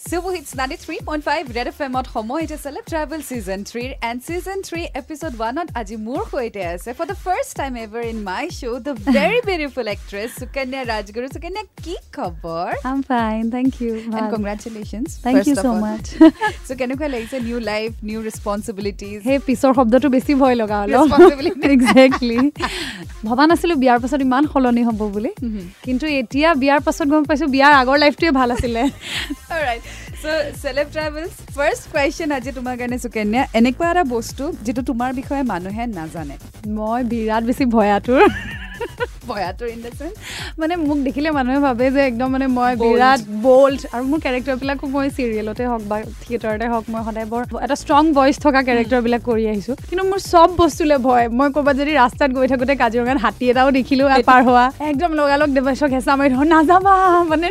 Super Hits 93.5 Red FM ত সময় এতিয়া Celeb Travel Season 3 and Season 3 Episode 1 ত আজি মোৰ সৈতে আছে for the first time ever in my show the very beautiful actress Sukanya Rajguru Sukanya কি খবৰ I'm fine, thank you. and congratulations Thank first you of so all. much. so কেনেকুৱা লাগিছে new life new responsibilities সেই পিছৰ শব্দটো বেছি ভয় লগা অলপ Responsibility. একজেক্টলি ভবা নাছিলো বিয়াৰ পাছত ইমান সলনি হ'ব বুলি কিন্তু এতিয়া বিয়াৰ পাছত গম পাইছো বিয়াৰ আগৰ লাইফটোৱে ভাল আছিলে Alright. First question আজি তোমাৰ কাৰণে সুকন্যা এনেকুৱা এটা বস্তু যিটো তোমাৰ বিষয়ে মানুহে নাজানে মই বিৰাট বেছি ভয়াতুৰ ভয়াতুৰ ইন দ্য চেন্স মানে মোক দেখিলে মানুহে ভাবে যে একদম মানে মই. বিৰাট বল্ড আৰু মোৰ কেৰেক্টাৰবিলাকো মই চিৰিয়েলতে হওক বা থিয়েটাৰতে হওক মই সদায় বৰ এটা ষ্ট্ৰং ভইচ থকা কেৰেক্টাৰবিলাক কৰি আহিছোঁ। কিন্তু মোৰ চব বস্তুলে ভয়। মই ক'ৰবাত যদি ৰাস্তাত গৈ থাকোঁতে কাজিৰঙাত হাতী এটাও দেখিলোঁ পাৰ হোৱা। একদম লগালগ দেৱাশক হেঁচা মাৰি ধৰ নাযাবা মানে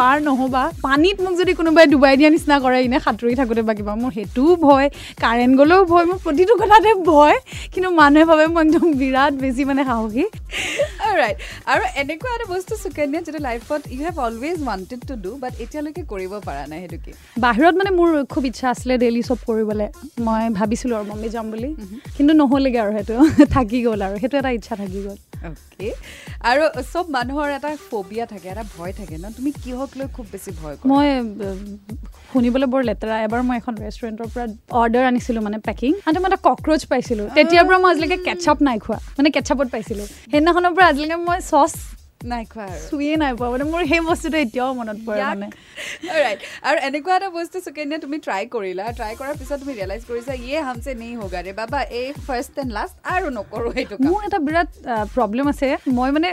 পাৰ নহ'বা। পানীত মোক যদি কোনোবাই ডুবাই দিয়া নিচিনা কৰে এনে সাঁতুৰি থাকোঁতে বা কিবা মোৰ সেইটোও ভয়। কাৰেণ্ট গ'লেও ভয় মোৰ প্ৰতিটো কথাতে ভয়। কিন্তু মানুহে ভাবে মই একদম বিৰাট বেছি মানে সাহসী। ৰাইট আৰু এনেকুৱা এটা বস্তু সুকন্যা যিটো লাইফত you have always wanted to do but এতিয়ালৈকে কৰিব পৰা নাই সেইটো কি? বাহিৰত মানে মোৰ খুব ইচ্ছা আছিলে ডেইলি চব কৰিবলৈ। মই ভাবিছিলোঁ আৰু মম্মী যাম বুলি। কিন্তু নহ'লেগৈ আৰু সেইটো। থাকি গ'ল আৰু। সেইটো এটা ইচ্ছা থাকি গ'ল। অ'কে আৰু চব মানুহৰ এটা ফবিয়া থাকে এটা ভয় থাকে ন? তুমি কিহক লৈ খুব বেছি ভয় কৰা? মই শুনিবলৈ বৰ লেতেৰা। এবাৰ মই এখন ৰেষ্টুৰেণ্টৰ পৰা অৰ্ডাৰ আনিছিলোঁ মানে পেকিং আনতে মই এটা কক্ৰ'চ পাইছিলোঁ। তেতিয়াৰ পৰা মই আজিলৈকে কেটচাপ নাই খোৱা। মানে কেটচাপত পাইছিলোঁ। সেইদিনাখনৰ পৰা আজিলৈকে মই চচ নাই খোৱা আৰু। চুইয়ে নাই পোৱা মানে মোৰ সেই বস্তুটো এতিয়াও মনত পৰে. মানে। ৰাইট আৰু এনেকুৱা এটা বস্তু সুকন্যা তুমি ট্ৰাই কৰিলা। ট্ৰাই কৰাৰ পিছত তুমি ৰিয়েলাইজ কৰিছা ইয়ে হামছে নেই হোগা ৰে। বাবা এই ফাৰ্ষ্ট এণ্ড লাষ্ট আৰু নকৰোঁ সেইটো মোৰ এটা বিৰাট প্ৰব্লেম আছে। মই মানে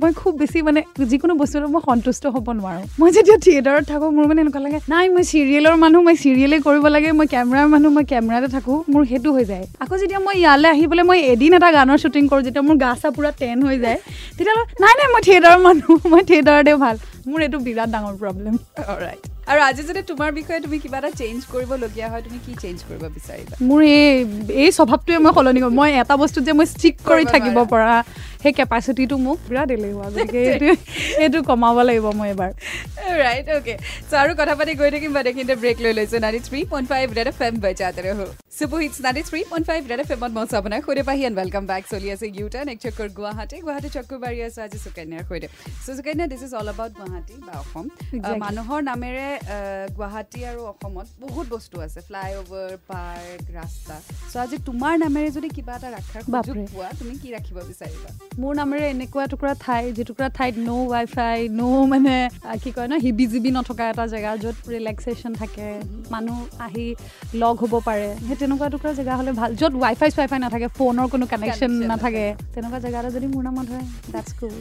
মই খুব বেছি মানে যিকোনো বস্তুটো মই সন্তুষ্ট হ'ব নোৱাৰোঁ। মই যেতিয়া থিয়েটাৰত থাকোঁ মোৰ মানে এনেকুৱা লাগে নাই মই চিৰিয়েলৰ মানুহ মই চিৰিয়েলে কৰিব লাগে মই কেমেৰাৰ মানুহ মই কেমেৰাতে থাকোঁ মোৰ সেইটো হৈ যায়। আকৌ যেতিয়া মই ইয়ালৈ আহি পেলাই মই এদিন এটা গানৰ শ্বুটিং কৰোঁ যেতিয়া মোৰ গা চা পূৰা টেন হৈ যায় তেতিয়াহ'লে নাই নাই মই থিয়েটাৰৰ মানুহ মই থিয়েটাৰতে ভাল। মোৰ এইটো বিৰাট ডাঙৰ প্ৰব্লেম ৰাইট আৰু আজি যদি তোমাৰ বিষয়ে তুমি কিবা এটা চেঞ্জ কৰিবলগীয়া হয় তুমি কি চেঞ্জ কৰিব বিচাৰিবা? মোৰ এই এই স্বভাৱটোৱে মই সলনি কৰিম মই এটা বস্তুত যে মই ষ্টিক কৰি থাকিব। পৰা সেই কেপাচিটিটো মোক বিৰাট এলেহুৱা গতিকে এইটো এইটো কমাব লাগিব মই এবাৰ। ৰাইট অ'কে চ' আৰু কথা পাতি গৈ থাকিম বা দেখিতে ব্ৰেক লৈ লৈছোঁ। Ninety three point five red F M বজাতে ৰহো। Super hits ninety three point five red F এমত আপোনাৰ সৈতে পাহি এণ্ড ৱেলকাম বেক চলি আছে ইউ টাৰ্ণ এক চক্কৰ গুৱাহাটী। গুৱাহাটী চক্কৰ বাঢ়ি আছোঁ আজি সুকন্যাৰ সৈতে। So' Sukanya this is all about Guwahati বা অসম। মানুহৰ নামেৰে গুৱাহাটী আৰু অসমত বহুত বস্তু আছে। ফ্লাই অভাৰ পাৰ্ক ৰাস্তা। চ' আজি তোমাৰ নামেৰে যদি কিবা এটা ৰখাৰ সুযোগ। পোৱা তুমি কি ৰাখিব বিচাৰিবা? মোৰ নামেৰে এনেকুৱা এটুকুৰা ঠাই যিটুকুৰা ঠাইত ন' ৱাই ফাই ন' মানে কি কয় ন হিবি জিবি নথকা এটা জেগা য'ত ৰিলেক্সেশ্যন থাকে মানুহ আহি লগ হ'ব পাৰে। সেই তেনেকুৱা এটুকুৰা জেগা হ'লে ভাল। য'ত ৱাই ফাই চোৱাই ফাই নাথাকে ফোনৰ কোনো কানেকশ্যন নাথাকে। তেনেকুৱা জেগা এটা যদি মোৰ নামত হয় দেটছ কুল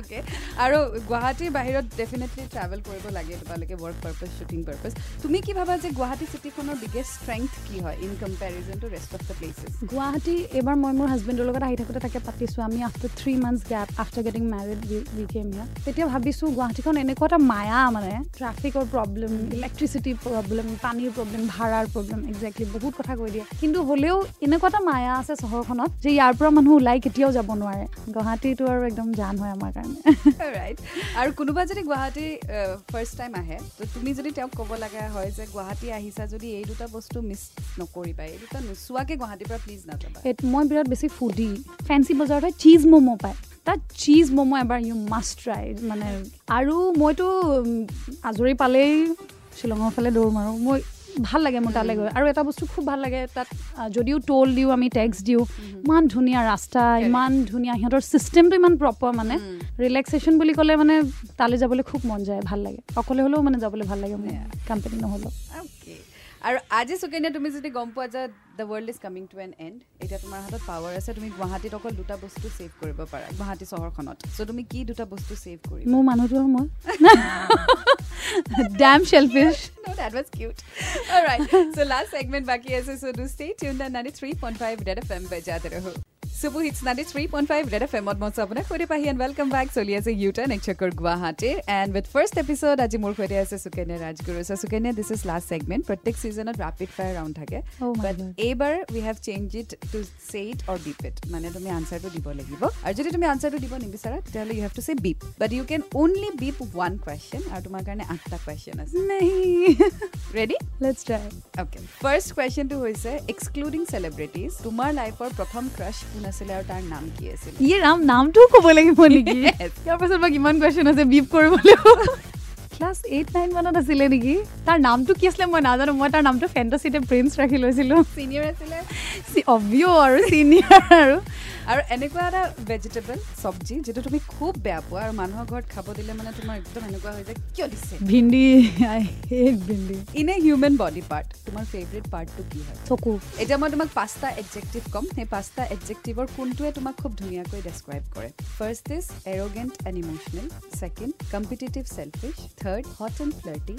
অ'কে আৰু গুৱাহাটীৰ বাহিৰত ডেফিনেটলি ট্ৰেভেল কৰিব লাগে তোমালোকে ৱৰ্ক পাৰ্পাছ শ্বুটিং পাৰ্পাছ তুমি কি ভাবা যে গুৱাহাটী চিটিখনৰ বিগেষ্ট ষ্ট্ৰেংথ কি হয় in comparison to rest of the places Guwahati এইবাৰ মই মোৰ হাজবেণ্ডৰ লগত আহি থাকোঁতে তাকে পাতিছোঁ। আমি after three months gap after getting married we came here তেতিয়া ভাবিছোঁ গুৱাহাটীখন এনেকুৱা এটা মায়া মানে ট্ৰাফিকৰ প্ৰব্লেম ইলেক্ট্ৰিচিটিৰ প্ৰব্লেম পানীৰ প্ৰব্লেম ভাড়াৰ প্ৰব্লেম একজেক্টলি বহুত কথা কৈ দিয়ে। কিন্তু হ'লেও এনেকুৱা এটা মায়া আছে চহৰখনত যে ইয়াৰ পৰা মানুহ ওলাই কেতিয়াও যাব নোৱাৰে। গুৱাহাটীটো আৰু একদম জান হয় আমাৰ কাৰণে। ৰাইট আৰু কোনোবা যদি গুৱাহাটী ফাৰ্ষ্ট টাইম আহে তো তুমি যদি তেওঁক ক'ব লগা হয় যে গুৱাহাটী আহিছা যদি এই দুটা বস্তু মিছ নকৰিবা এই দুটা নোচোৱাকৈ গুৱাহাটীৰ পৰা প্লিজ নাযাবা। মই বিৰাট বেছি ফুডি ফেঞ্চি বজাৰত হয় চীজ ম'ম' পায়। তাত চীজ ম'ম' এবাৰ ইউ মাষ্ট ট্ৰাই মানে আৰু মইতো আজৰি পালেই শ্বিলঙৰ ফালে দৌৰ মাৰোঁ মই ভাল লাগে মোৰ তালৈ গৈ। আৰু এটা বস্তু খুব ভাল লাগে তাত যদিও টোল দিওঁ আমি টেক্স দিওঁ ইমান ধুনীয়া ৰাস্তা ইমান ধুনীয়া। সিহঁতৰ ছিষ্টেমটো ইমান প্ৰপাৰ মানে। ৰিলেক্সেশ্যন বুলি ক'লে মানে তালৈ যাবলৈ খুব মন যায় ভাল লাগে। অকলে হ'লেও মানে যাবলৈ ভাল লাগে মোৰ। কোম্পানী নহ'লেও। আৰু আজি সুকন্যা তুমি যদি গম পোৱা যে the world is coming to an end এতিয়া তোমাৰ হাতত পাৱাৰ আছে তুমি গুৱাহাটীত অকল দুটা বস্তু ছেভ কৰিব পাৰা গুৱাহাটী চহৰখনত। চ' তুমি কি দুটা বস্তু ছেভ কৰিবা? মোৰ মানুহটো আৰু মই। Damn No, that was cute. All right. So last segment বাকি আছে so do stay tuned at 93.5 Red FM বজাতে ৰহো super hits ninety three point five red F এমত মই আপোনাক সৈতে পাহি এণ্ড ৱেলকাম বেক চলি আছে ইউটাৰ্ণ এক চক্কৰ গুৱাহাটীৰ এণ্ড উইথ ফাৰ্ষ্ট এপিছড আজি মোৰ সৈতে আছে Sukanya Rajguru so' Sukanya this is last segment প্ৰত্যেক ছিজনত ৰাপিড ফায়াৰ ৰাউণ্ড থাকে বাট. এইবাৰ we have change it to say it or beep it মানে তুমি আনচাৰটো দিব লাগিব আৰু যদি তুমি আনচাৰটো দিব নিবিচাৰা তেতিয়াহ'লে you have to say beep but you can only beep one question আৰু তোমাৰ কাৰণে আঠটা কুৱেশ্যন আছে ready let's try okay first কুৱেশ্যনটো হৈছে এক্সক্লুডিং চেলিব্ৰিটিজ তোমাৰ লাইফৰ প্ৰথম ক্ৰাছ কোন আছিলে আৰু তাৰ নাম কি আছিল? ইয়ে ৰাম? নামটোও ক'ব লাগিব নেকি? Yes. ইয়াৰ পাছত বা কিমান কুৱেশ্যন আছে বিপ কৰিব লাগিব ক্লাছ এইট নাইন মানত আছিলে নেকি? তাৰ নামটো কি আছিলে মই নাজানো মই তাৰ নামটো ফেণ্টাচিতে প্ৰিন্স ৰাখি লৈছিলোঁ। চিনিয়ৰ আছিলে? অভিয় আৰু চিনিয়ৰ আৰু। আৰু এনেকুৱা এটা ভেজিটেবল চব্জি যিটো তুমি খুব বেয়া পোৱা আৰু মানুহৰ ঘৰত খাব দিলে মানে তোমাৰ একদম এনেকুৱা হৈ যায় কিয় দিছে? ভিন্দি ভিন্দি। In a human body part তোমাৰ ফেভৰেট পাৰ্টটো কি হয়? চকু। এতিয়া মই তোমাক পাঁচটা এডজেক্টিভ ক'ম সেই পাঁচটা এডজেক্টিভৰ কোনটোৱে তোমাক খুব ধুনীয়াকৈ ডেছক্ৰাইব কৰে? First is arrogant and emotional second competitive selfish third Hot and flirty.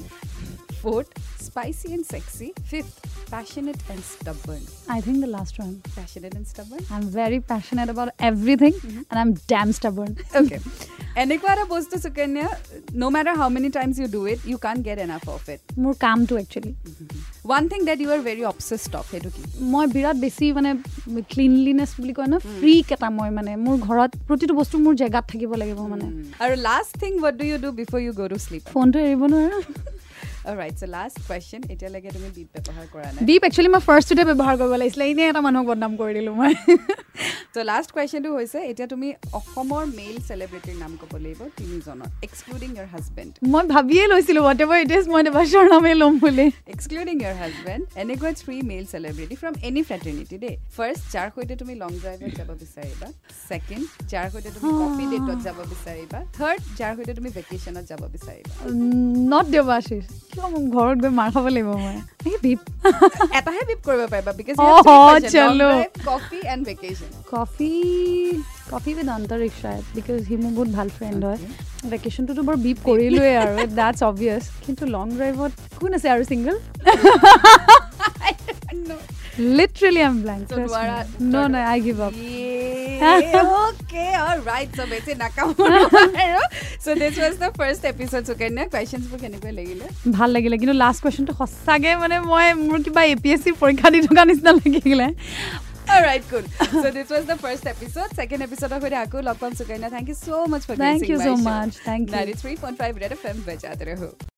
Spicy and sexy fifth passionate and stubborn I think the last one passionate and stubborn I am very passionate about everything and I am damn stubborn okay এনেকুৱা এটা বস্তু Sukanya no' matter how many times you do it you can't get enough of it মোৰ কামটো actually one thing that you are very obsessed of সেইটো কি মই বিৰাট বেছি মানে ক্লিনলিনেছ বুলি কয় ন? ফ্ৰীক এটা মই মানে মোৰ ঘৰত প্ৰতিটো বস্তু মোৰ জেগাত থাকিব লাগিব মানে আৰু last thing what do you do before you go' to sleep ফোনটো এৰিব নোৱাৰো। ৰাইট চ' লাষ্ট কুৱেশ্যন এতিয়ালৈকে তুমি বিপ একচুৱেলি মই ফাৰ্ষ্টটোতে ব্যৱহাৰ কৰিব লাগিছিলে। এনেই এটা মানুহক বদনাম কৰি দিলোঁ মই। চ' লাষ্ট কুৱেশ্যনটো হৈছে এতিয়া তুমি অসমৰ মেইল চেলিব্ৰিটিৰ নাম ক'ব লাগিব তিনিজনৰ এক্সক্লুডিং ইয়াৰ হাজবেণ্ড মই ভাবিয়ে লৈছিলোঁ হোৱাট এভাৰ ইট ইজ মই দেৱাশৰ নামেই ল'ম বুলি। এক্সক্লুডিং ইয়াৰ হাজবেণ্ড এনেকুৱা three male celebrity from any fraternity দেই। ফাৰ্ষ্ট যাৰ সৈতে তুমি লং ড্ৰাইভত যাব বিচাৰিবা। ছেকেণ্ড যাৰ সৈতে তুমি কফি ডেটত যাব বিচাৰিবা। থাৰ্ড যাৰ সৈতে তুমি ভেকেশ্যনত যাব বিচাৰিবা। নট দেৱাশিষ। কিয় মোক ঘৰত গৈ মাৰ খাব লাগিব মই? বিপ এটাহে বিপ কৰিব পাৰিবা because. Coffee and vacation coffee coffee with Antariksha because সি মোৰ বহুত ভাল ফ্ৰেণ্ড হয়। ভেকেশ্যনটোতো বাৰু বিপ কৰিলোৱে আৰু দ্যাটছ অবভিয়াছ কিন্তু লং ড্ৰাইভত কোন আছে আৰু single literally I am blank ন নাই I give up okay, all right. So, বেছি নাকামো আৰু so this was the first episode. Sukanya questions বোৰ কেনেকৈ লাগিলে ভাল লাগিলে কিন্তু লাষ্ট কুৱেশ্যনটো সঁচাকৈ মানে মই মোৰ কিবা এ পি এছ চি পৰীক্ষা দি থকা নিচিনা লাগিলে All right, cool. So this was the first episode, second episode of Hiraku. Lockdown Sukanya, thank you so much for Thank you so much. Thank you. 93.5 Red FM, bajate.